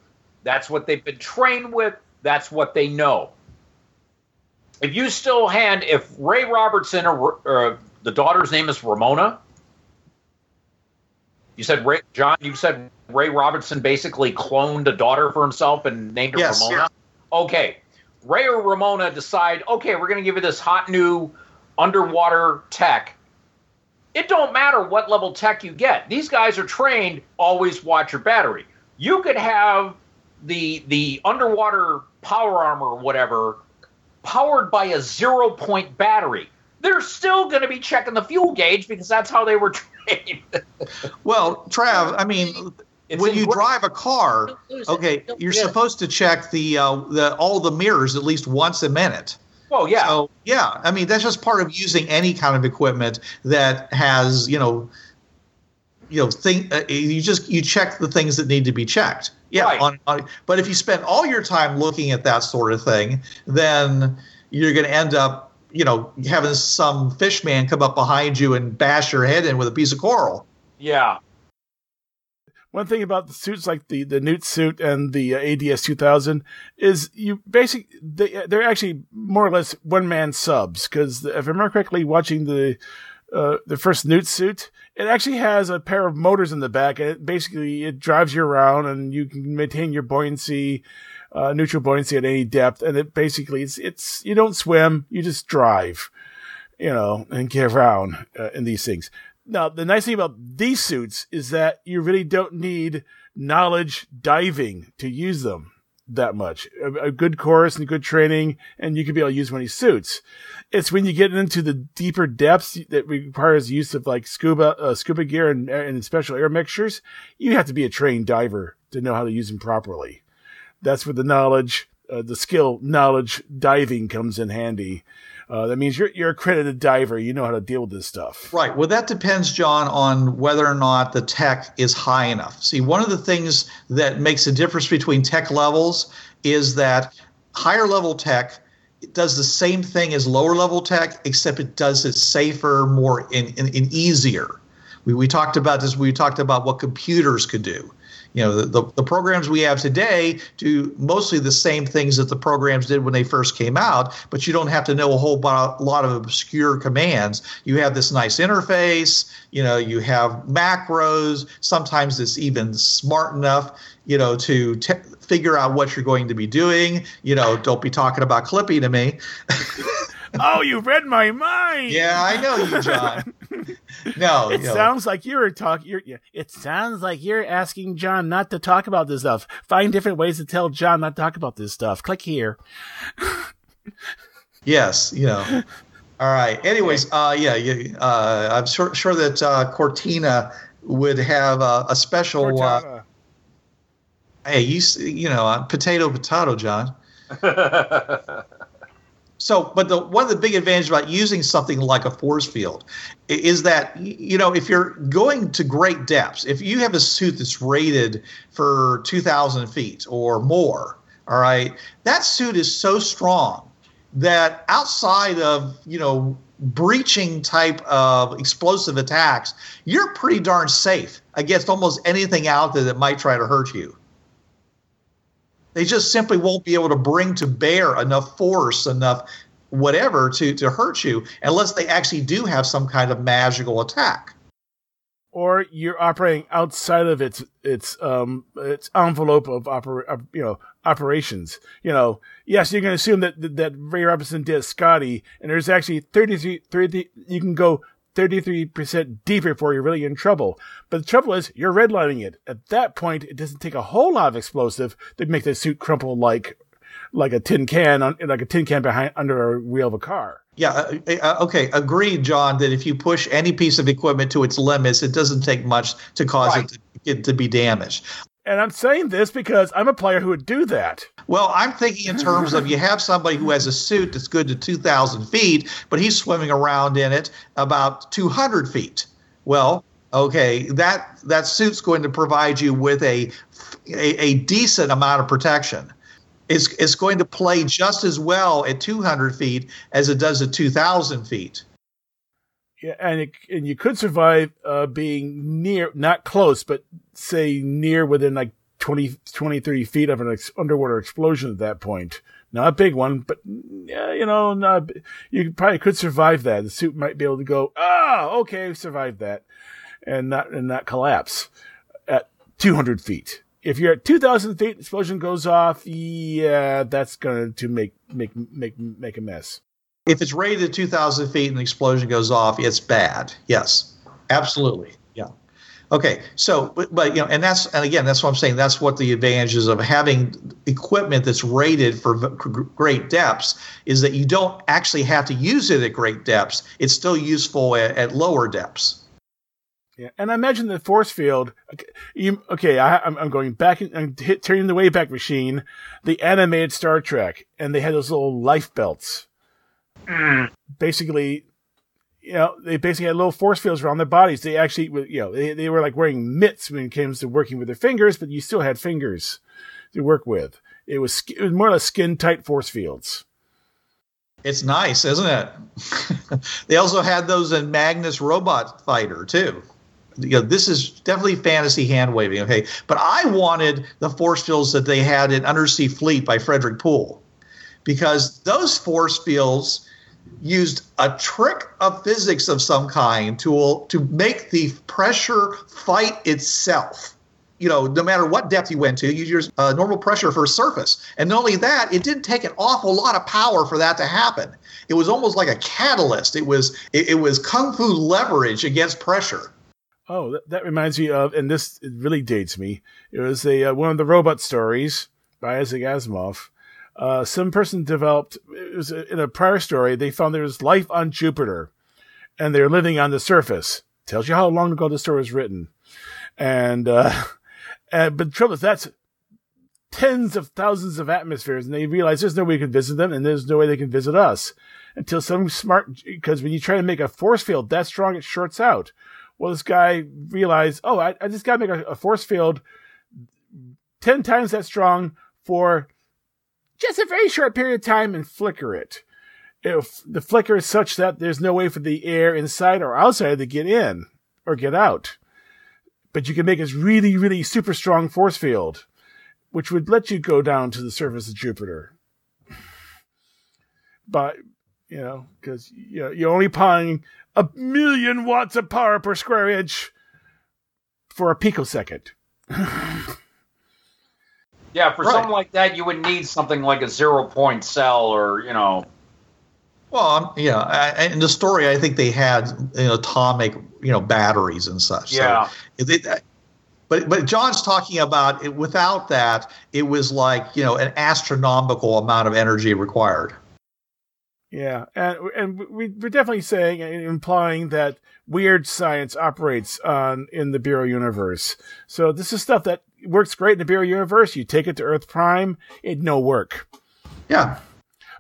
that's what they've been trained with. That's what they know. If you still hand, if Ray Robertson or, or the daughter's name is Ramona, you said Ray, John. You said Ray Robertson basically cloned a daughter for himself and named her Yes. Ramona. Okay, Ray or Ramona decide. Okay, we're going to give you this hot new underwater tech. It don't matter what level tech you get. These guys are trained. Always watch your battery. You could have the the underwater power armor or whatever powered by a zero point battery. They're still going to be checking the fuel gauge because that's how they were (laughs) trained. Well, Trav, I mean, It's when you ingra- drive a car, Don't lose it. okay, you're forget. supposed to check the uh, the all the mirrors at least once a minute. well, yeah. So yeah, I mean that's just part of using any kind of equipment that has you know, you know, think uh, you just you check the things that need to be checked. Yeah, Right. on, on, but if you spend all your time looking at that sort of thing, then you're going to end up, you know, having some fish man come up behind you and bash your head in with a piece of coral. yeah. One thing about the suits like the, the Newt suit and the uh, ADS 2000 is you basically, they, they're actually more or less one man subs. Because if I remember correctly, watching the uh, the first newt suit, it actually has a pair of motors in the back, and it basically it drives you around, and you can maintain your buoyancy, uh, neutral buoyancy at any depth, and it basically it's it's you don't swim, you just drive, you know, and get around uh, in these things. Now, the nice thing about these suits is that you really don't need knowledge diving to use them that much. A, a, good course and good training, and you can be able to use these suits. It's when you get into the deeper depths that requires use of like scuba, uh, scuba gear and, and special air mixtures. You have to be a trained diver to know how to use them properly. That's where the knowledge, uh, the skill, knowledge diving comes in handy. Uh, that means you're you're a accredited diver. You know how to deal with this stuff. Right. Well, that depends, John, on whether or not the tech is high enough. See, one of the things that makes a difference between tech levels is that higher level tech does the same thing as lower level tech, except it does it safer, more and in, easier. We, we talked about this. We talked about what computers could do you know the, the, the, programs we have today do mostly the same things that the programs did when they first came out but you don't have to know a whole lot of obscure commands. You have this nice interface you know you have macros. Sometimes it's even smart enough you know to figure out what you're going to be doing. You know don't be talking about clippy to me (laughs) oh, you read my mind. Yeah, I know you, John. (laughs) no, it sounds like you're talking. You're, it sounds like you're asking John not to talk about this stuff. Find different ways to tell John not to talk about this stuff. Click here. (laughs) yes, you know. All right. Anyways, uh, yeah, yeah uh, I'm sure, sure that uh, Cortina would have uh, a special. Uh, hey, you you know, uh, potato, potato, John. (laughs) So, but the one of the big advantages about using something like a force field is that you know if you're going to great depths, if you have a suit that's rated for 2,000 feet or more, all right, that suit is so strong that outside of you know breaching type of explosive attacks, you're pretty darn safe against almost anything out there that might try to hurt you. They just simply won't be able to bring to bear enough force, enough whatever to, to hurt you unless they actually do have some kind of magical attack. Or you're operating outside of its its um its envelope of oper of, you know operations. You know, yes, going to assume that that Ray Robinson did Scotty, and there's actually 33, 30, you can go 33% deeper before you're really in trouble. But the trouble is, you're redlining it. At that point, it doesn't take a whole lot of explosive to make the suit crumple like like a tin can on like a tin can behind under a wheel of a car. Yeah, uh, uh, okay, agreed, John. That if you push any piece of equipment to its limits, it doesn't take much to cause right. it, to, to be damaged. And I'm saying this because I'm a player who would do that. Well, I'm thinking in terms of you have somebody who has a suit that's good to 2,000 feet, but he's swimming around in it about 200 feet. Well, okay, that that suit's going to provide you with a a, a decent amount of protection. It's, it's going to play just as well at 200 feet as it does at 2,000 feet. Yeah, and it, and you could survive uh, being near, not close, but say near within like 20, 20 30 feet of an ex- underwater explosion at that point. Not a big one, but yeah, you know, not, you probably could survive that. The suit might be able to go, ah, oh, okay, survived that, and not and not collapse at 200 feet. If you're at 2,000 feet, explosion goes off. Yeah, that's going to make make make make a mess. If it's rated at 2,000 feet and the explosion goes off, it's bad. Yes, absolutely. Yeah. Okay. So, but, but, you know, and that's and again, that's what I'm saying. That's what the advantages of having equipment that's rated for great depths is that you don't actually have to use it at great depths. It's still useful at, at lower depths. Yeah, and I imagine the force field. You, okay, I, am going back. I'm hit, turning the Wayback Machine, the animated Star Trek, and they had those little life belts. Mm. Basically, you know, they basically had little force fields around their bodies. They actually, you know, they, they were like wearing mitts when it came to working with their fingers, but you still had fingers to work with. It was it was more or less skin tight force fields. It's nice, isn't it? (laughs) they also had those in Magnus Robot Fighter too you know, this is definitely fantasy hand waving, okay? But I wanted the force fields that they had in Undersea Fleet by Frederik Pohl because those force fields used a trick of physics of some kind to to make the pressure fight itself. You know, no matter what depth you went to, you use uh, normal pressure for a surface. And not only that, it didn't take an awful lot of power for that to happen. It was almost like a catalyst. It was it, it was kung fu leverage against pressure. Oh, that, that reminds me of, and this really dates me. It was a uh, one of the robot stories by Isaac Asimov. Uh, some person developed it was a, in a prior story. They found there was life on Jupiter, and they're living on the surface. Tells you how long ago the story was written, and uh, (laughs) and but the trouble is that's tens of thousands of atmospheres, and they realize there's no way we can visit them, and there's no way they can visit us until some smart because when you try to make a force field that strong, it shorts out. Well, this guy realized, oh, I, I just got to make a, a force field 10 times that strong for just a very short period of time and flicker it. If the flicker is such that there's no way for the air inside or outside to get in or get out. But you can make this really, really super strong force field, which would let you go down to the surface of Jupiter. But, you know, because you know, you're only applying a million watts of power per square inch for a picosecond. (laughs) Yeah, for Right. something like that, you would need something like a zero point cell or, you know, Well, um, yeah, I- in the story, I think they had you know, atomic, you know, batteries and such. So Yeah. it- it- but but John's talking about it, without that, it was like you know an astronomical amount of energy required. Yeah, and and we we're definitely saying and implying that weird science operates on in the Bureau universe. So this is stuff that works great in the Bureau universe. You take it to Earth Prime, it no work, Yeah,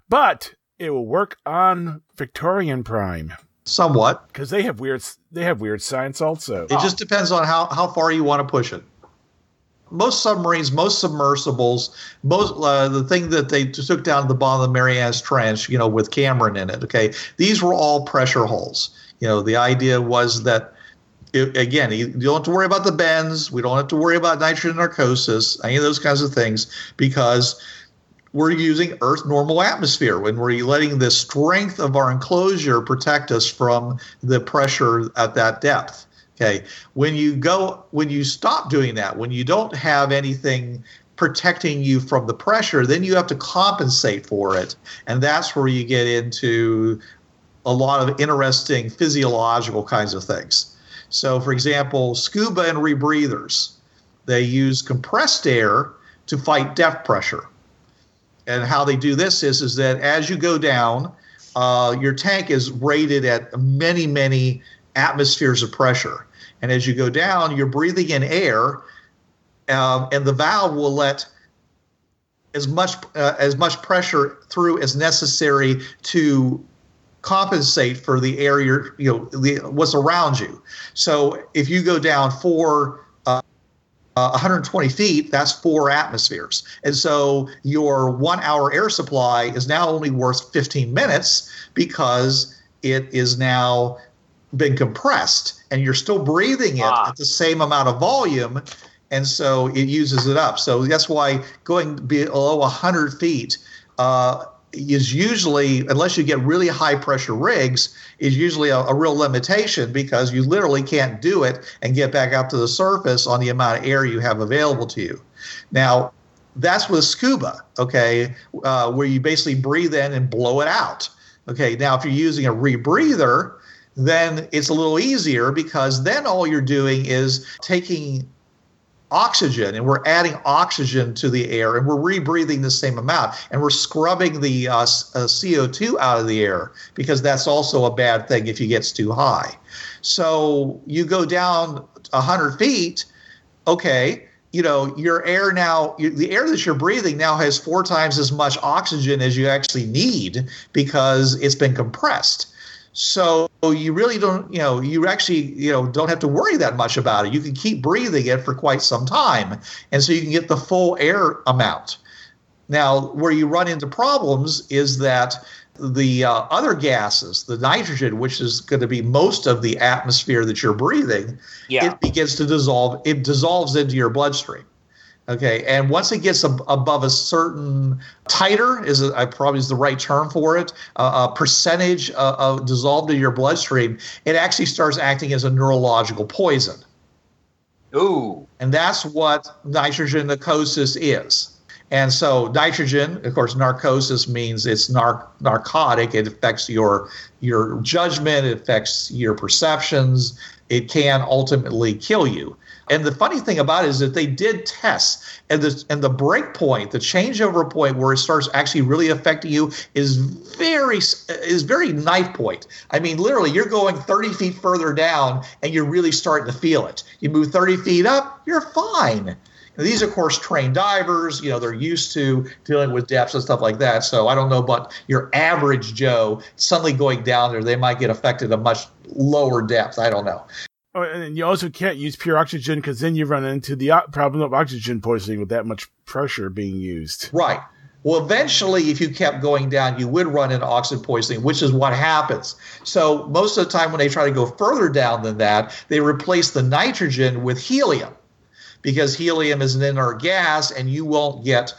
but it will work on Victorian Prime somewhat. because they have weird they have weird science also. It just depends on how, how far you want to push it. Most submarines, most submersibles, most uh, the thing that they took down to the bottom of the Marianas Trench, you know, with Cameron in it. Okay, these were all pressure hulls. You know, the idea was that it, again, you don't have to worry about the bends. We don't have to worry about nitrogen narcosis, any of those kinds of things, because we're using Earth normal atmosphere when we're letting the strength of our enclosure protect us from the pressure at that depth. Okay. When you go, when you stop doing that, when you don't have anything protecting you from the pressure, then you have to compensate for it. And that's where you get into a lot of interesting physiological kinds of things. So, for example, scuba and rebreathers, they use compressed air to fight depth pressure. And how they do this is, is that as you go down, uh, your tank is rated at many, many atmospheres of pressure. And as you go down, you're breathing in air, um, and the valve will let as much uh, as much pressure through as necessary to compensate for the air you're, you know the, what's around you. So if you go down four uh, uh, 120 feet, that's four atmospheres. And so your one hour air supply is now only worth 15 minutes because it is now been compressed and you're still breathing it Ah. at the same amount of volume. And so it uses it up. So that's why going below 100 feet uh, is usually, unless you get really high pressure rigs, is usually a, a real limitation because you literally can't do it and get back up to the surface on the amount of air you have available to you. Now, that's with scuba, okay, uh, where you basically breathe in and blow it out. Okay, now if you're using a rebreather, then it's a little easier because then all you're doing is taking oxygen and we're adding oxygen to the air and we're rebreathing the same amount and we're scrubbing the uh, uh, CO2 out of the air because that's also a bad thing if it gets too high. So you go down 100 feet, okay, you know, your air now, you, the air that you're breathing now has four times as much oxygen as you actually need because it's been compressed. So you really don't, you know, you actually, you know, don't have to worry that much about it. You can keep breathing it for quite some time, and so you can get the full air amount. Now, where you run into problems is that the uh, other gases, the nitrogen, which is going to be most of the atmosphere that you're breathing, Yeah. it begins to dissolve. It dissolves into your bloodstream. Okay, and once it gets ab- above a certain titer is a, I probably is the right term for it, uh, a percentage uh, of dissolved in your bloodstream, it actually starts acting as a neurological poison, Ooh. and that's what nitrogen narcosis is. And so nitrogen, of course, narcosis means it's nar- narcotic. It affects your your judgment. It affects your perceptions. It can ultimately kill you. And the funny thing about it is that they did tests, and the and the break point, the changeover point where it starts actually really affecting you, is very is very knife point. I mean, literally, you're going 30 feet further down, and you're really starting to feel it. You move 30 feet up, you're fine. And these, of course, trained divers. You know, they're used to dealing with depths and stuff like that. So I don't know about your average Joe suddenly going down there. They might get affected a much lower depth. I don't know. Oh, and you also can't use pure oxygen because then you run into the problem of oxygen poisoning with that much pressure being used. Right. Well, eventually, if you kept going down, you would run into oxygen poisoning, which is what happens. So, most of the time, when they try to go further down than that, they replace the nitrogen with helium because helium is an inert gas and you won't get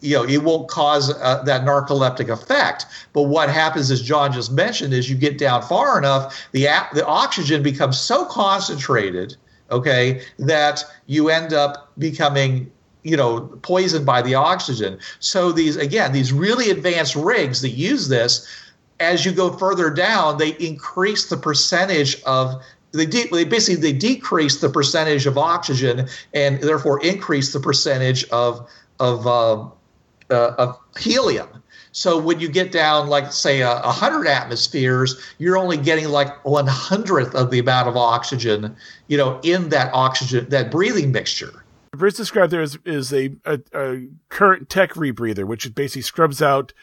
you know it won't cause uh, that narcoleptic effect. But what happens as john just mentioned is you get down far enough the the oxygen becomes so concentrated okay that you end up becoming you know poisoned by the oxygen. So these again these really advanced rigs that use this as you go further down they increase the percentage of they, de- they basically they decrease the percentage of oxygen and therefore increase the percentage of of uh, uh, of helium. So when you get down, like say a uh, hundred atmospheres, you're only getting like one hundredth of the amount of oxygen, you know, in that oxygen that breathing mixture. Bruce described there is, is a, a, a current tech rebreather, which basically scrubs out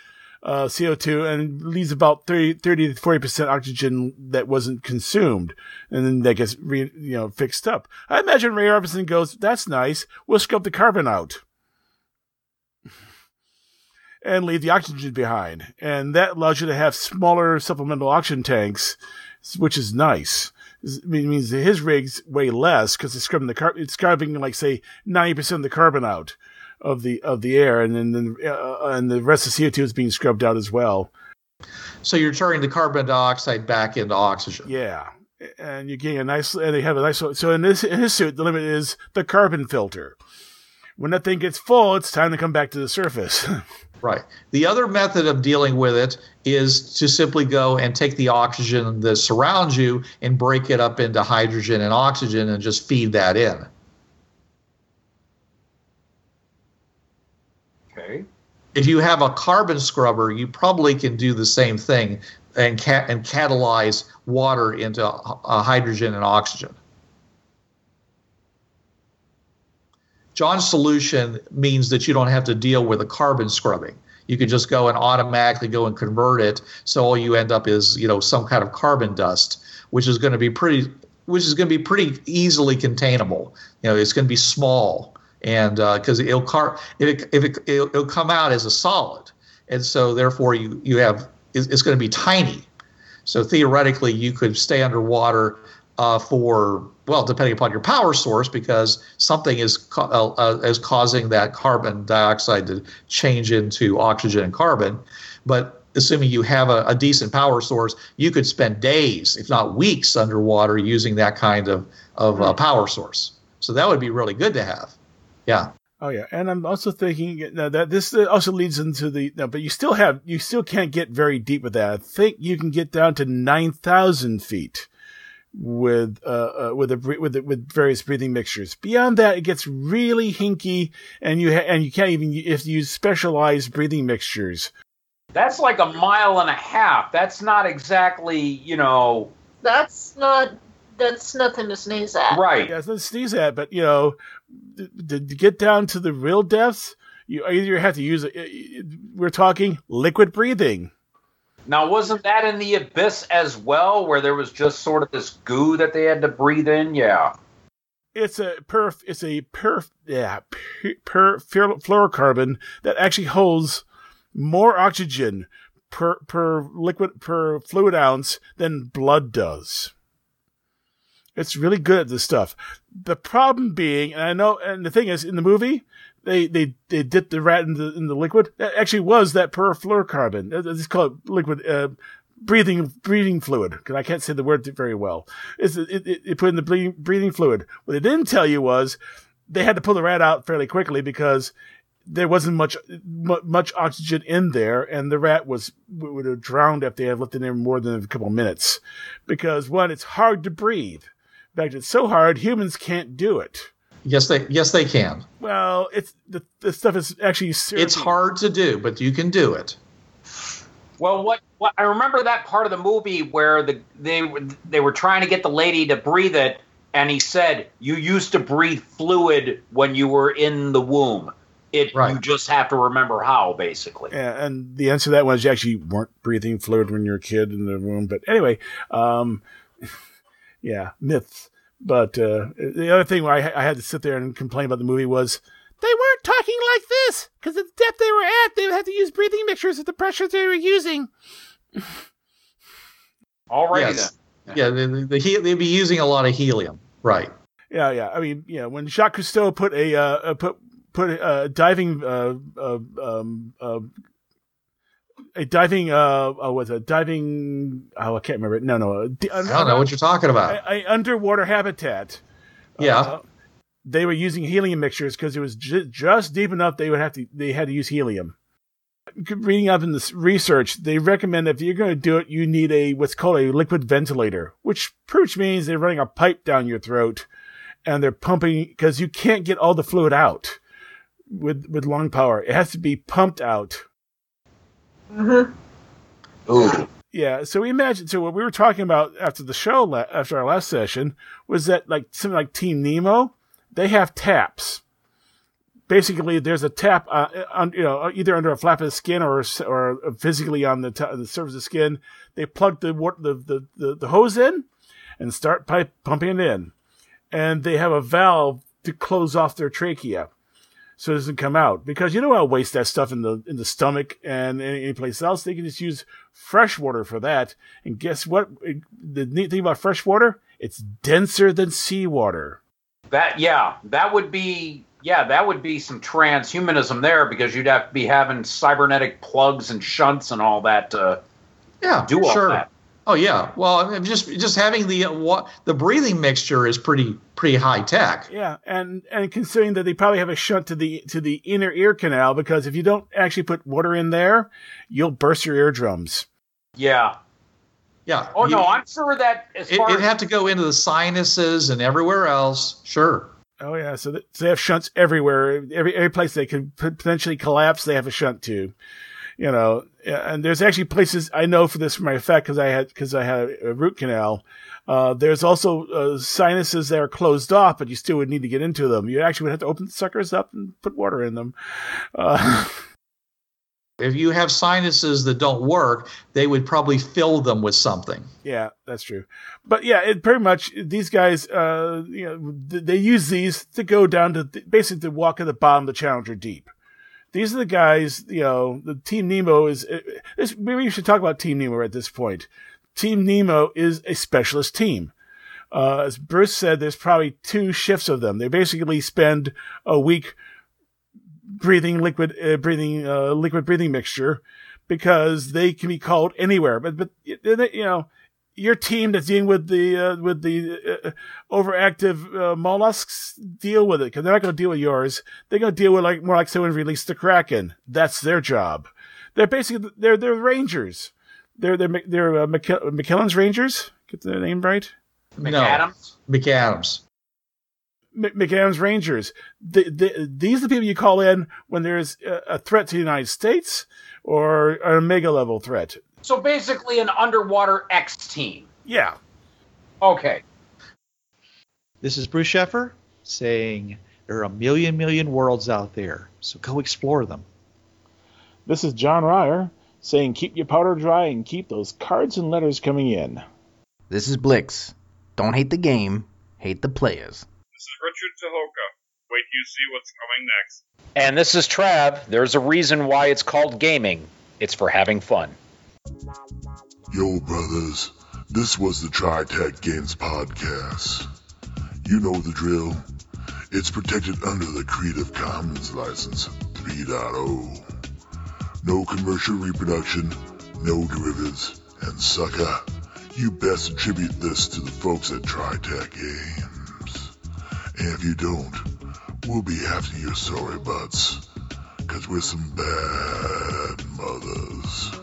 uh, CO2 and leaves about 30, 30 to 40% oxygen that wasn't consumed. And then that gets re, you know, fixed up. I imagine Ray Robertson goes, that's nice. We'll scrub the carbon out and leave the oxygen behind. And that allows you to have smaller supplemental oxygen tanks, which is nice. It means his rigs weigh less because it's scrubbing the car- it's scrubbing like say 90% of the carbon out of the of the air, and then uh, and the rest of CO two is being scrubbed out as well. So you're turning the carbon dioxide back into oxygen. Yeah, and you're getting a nice. And they have a nice. So in this in his suit, the limit is the carbon filter. When that thing gets full, it's time to come back to the surface. (laughs) right. The other method of dealing with it is to simply go and take the oxygen that surrounds you and break it up into hydrogen and oxygen and just feed that in. Okay. If you have a carbon scrubber, you probably can do the same thing and ca- and catalyze water into uh, hydrogen and oxygen. John's solution means that you don't have to deal with a carbon scrubbing. You can just go and automatically go and convert it, so all you end up is you know some kind of carbon dust, which is going to be pretty, which is going to be pretty easily containable. You know, it's going to be small and because uh, it'll car it, if it it'll, come out as a solid, and so therefore you you have it's going to be tiny. So theoretically, you could stay underwater uh, for well, depending upon your power source, because something is uh, uh, is causing that carbon dioxide to change into oxygen and carbon. But assuming you have a, a decent power source, you could spend days, if not weeks, underwater using that kind of of uh, power source. So that would be really good to have. Yeah. Oh yeah, and I'm also thinking now that this also leads into the. No, but you still have you still can't get very deep with that. I think you can get down to nine thousand feet with uh, uh with a with with various breathing mixtures. Beyond that, it gets really hinky, and you ha- and you can't even if you use specialized breathing mixtures. That's like a mile and a half. That's not exactly you know. That's not. That's nothing to sneeze at. Right. That's nothing to sneeze at, but you know, to, to get down to the real depths, you either have to use. A, we're talking liquid breathing. Now, wasn't that in the abyss as well, where there was just sort of this goo that they had to breathe in? Yeah. It's a perf. It's a perf. Yeah, per, per fluorocarbon that actually holds more oxygen per per liquid per fluid ounce than blood does. It's really good at this stuff. The problem being, and I know, and the thing is, in the movie, they they they dipped the rat in the in the liquid. That actually was that perfluorocarbon. Uh, It's called liquid uh, breathing breathing fluid because I can't say the word very well. It's it, it, it put in the breathing, breathing fluid. What they didn't tell you was they had to pull the rat out fairly quickly because there wasn't much mu- much oxygen in there, and the rat was would have drowned if they had left it in there more than a couple minutes. Because one, it's hard to breathe. In fact, it's so hard humans can't do it. Yes, they yes they can. Well, it's the, the stuff is actually It's hard to do, but you can do it. Well, what, what I remember that part of the movie where the they were- they were trying to get the lady to breathe it, and he said, "You used to breathe fluid when you were in the womb. It Right. you just have to remember how, basically." Yeah, and the answer to that was you actually weren't breathing fluid when you were a kid in the womb. But anyway, um, (laughs) yeah, myths. But uh, the other thing where I, I had to sit there and complain about the movie was they weren't talking like this because at the depth they were at, they would have to use breathing mixtures at the pressure they were using. Alrighty yes. Yeah, the, the, the, they'd be using a lot of helium. Right. Yeah, yeah. I mean, yeah. When Jacques Cousteau put a uh, uh, put put a diving uh, uh, um, uh, a diving uh, uh was a diving oh I can't remember it. No, no. d- I don't know what you're talking about. a, a underwater habitat. Yeah. Uh, they were using helium mixtures because it was ju- just deep enough. They would have to. They had to use helium. Reading up in this research, they recommend if you're going to do it, you need a what's called a liquid ventilator, which pretty much means they're running a pipe down your throat, and they're pumping because you can't get all the fluid out with with lung power. It has to be pumped out. Ooh. Yeah, so we imagine. So what we were talking about after the show, la- after our last session, was that like something like Team Nemo, they have taps. Basically, there's a tap, uh, on, you know, either under a flap of the skin or or physically on the t- the surface of the skin. They plug the the, the the the hose in and start pipe pumping it in, and they have a valve to close off their trachea so it doesn't come out because you don't want to waste that stuff in the in the stomach and any, any place else. They can just use fresh water for that. And guess what? The neat thing about fresh water, it's denser than seawater. That yeah, that would be yeah, that would be some transhumanism there because you'd have to be having cybernetic plugs and shunts and all that to Yeah. do all sure. that. Oh yeah. Well, I mean, just just having the uh, wa- the breathing mixture is pretty pretty high tech. Yeah, and and considering that they probably have a shunt to the to the inner ear canal because if you don't actually put water in there, you'll burst your eardrums. Yeah. Yeah. Oh You- no, I'm sure that as It, far it'd as have to go into the sinuses and everywhere else. Sure. Oh yeah, so, th- so they have shunts everywhere. Every every place they could p- potentially collapse, they have a shunt to. You know, and there's actually places I know for this for my effect because I had because I had a, root canal. Uh, there's also uh, sinuses that are closed off, but you still would need to get into them. You actually would have to open the suckers up and put water in them. Uh, (laughs) If you have sinuses that don't work, they would probably fill them with something. Yeah, that's true. But yeah, it pretty much these guys, uh, you know, th- they use these to go down to basically to walk at the bottom of the Challenger deep. These are the guys, you know, the Team Nemo is, this, maybe you should talk about Team Nemo at this point. Team Nemo is a specialist team. Uh, as Bruce said, there's probably two shifts of them. They basically spend a week breathing liquid, uh, breathing, uh, liquid breathing mixture because they can be called anywhere. But, but, you know, your team that's dealing with the, uh, with the uh, overactive uh, mollusks, deal with it because they're not going to deal with yours. They're going to deal with like more like someone released the Kraken. That's their job. They're basically, they're, they're rangers. They're, they're, they're uh, McKill- McKillen's Rangers. Get the name right? McAdams. No, McAdams. McAdams Rangers. The, the, these are the people you call in when there's a, a threat to the United States or an omega level threat. So basically an underwater X team. Yeah. Okay. This is Bruce Sheffer saying there are a million, million worlds out there, so go explore them. This is John Ryer saying keep your powder dry and keep those cards and letters coming in. This is Blix. Don't hate the game, hate the players. This is Richard Tahoka. Wait till you see what's coming next. And this is Trav. There's a reason why it's called gaming. It's for having fun. Yo, brothers, this was the TriTac Games Podcast. You know the drill. It's protected under the Creative Commons License 3.0. No commercial reproduction, no derivatives, and sucker, you best attribute this to the folks at TriTac Games. And if you don't, we'll be after your sorry butts, cause we're some bad mothers.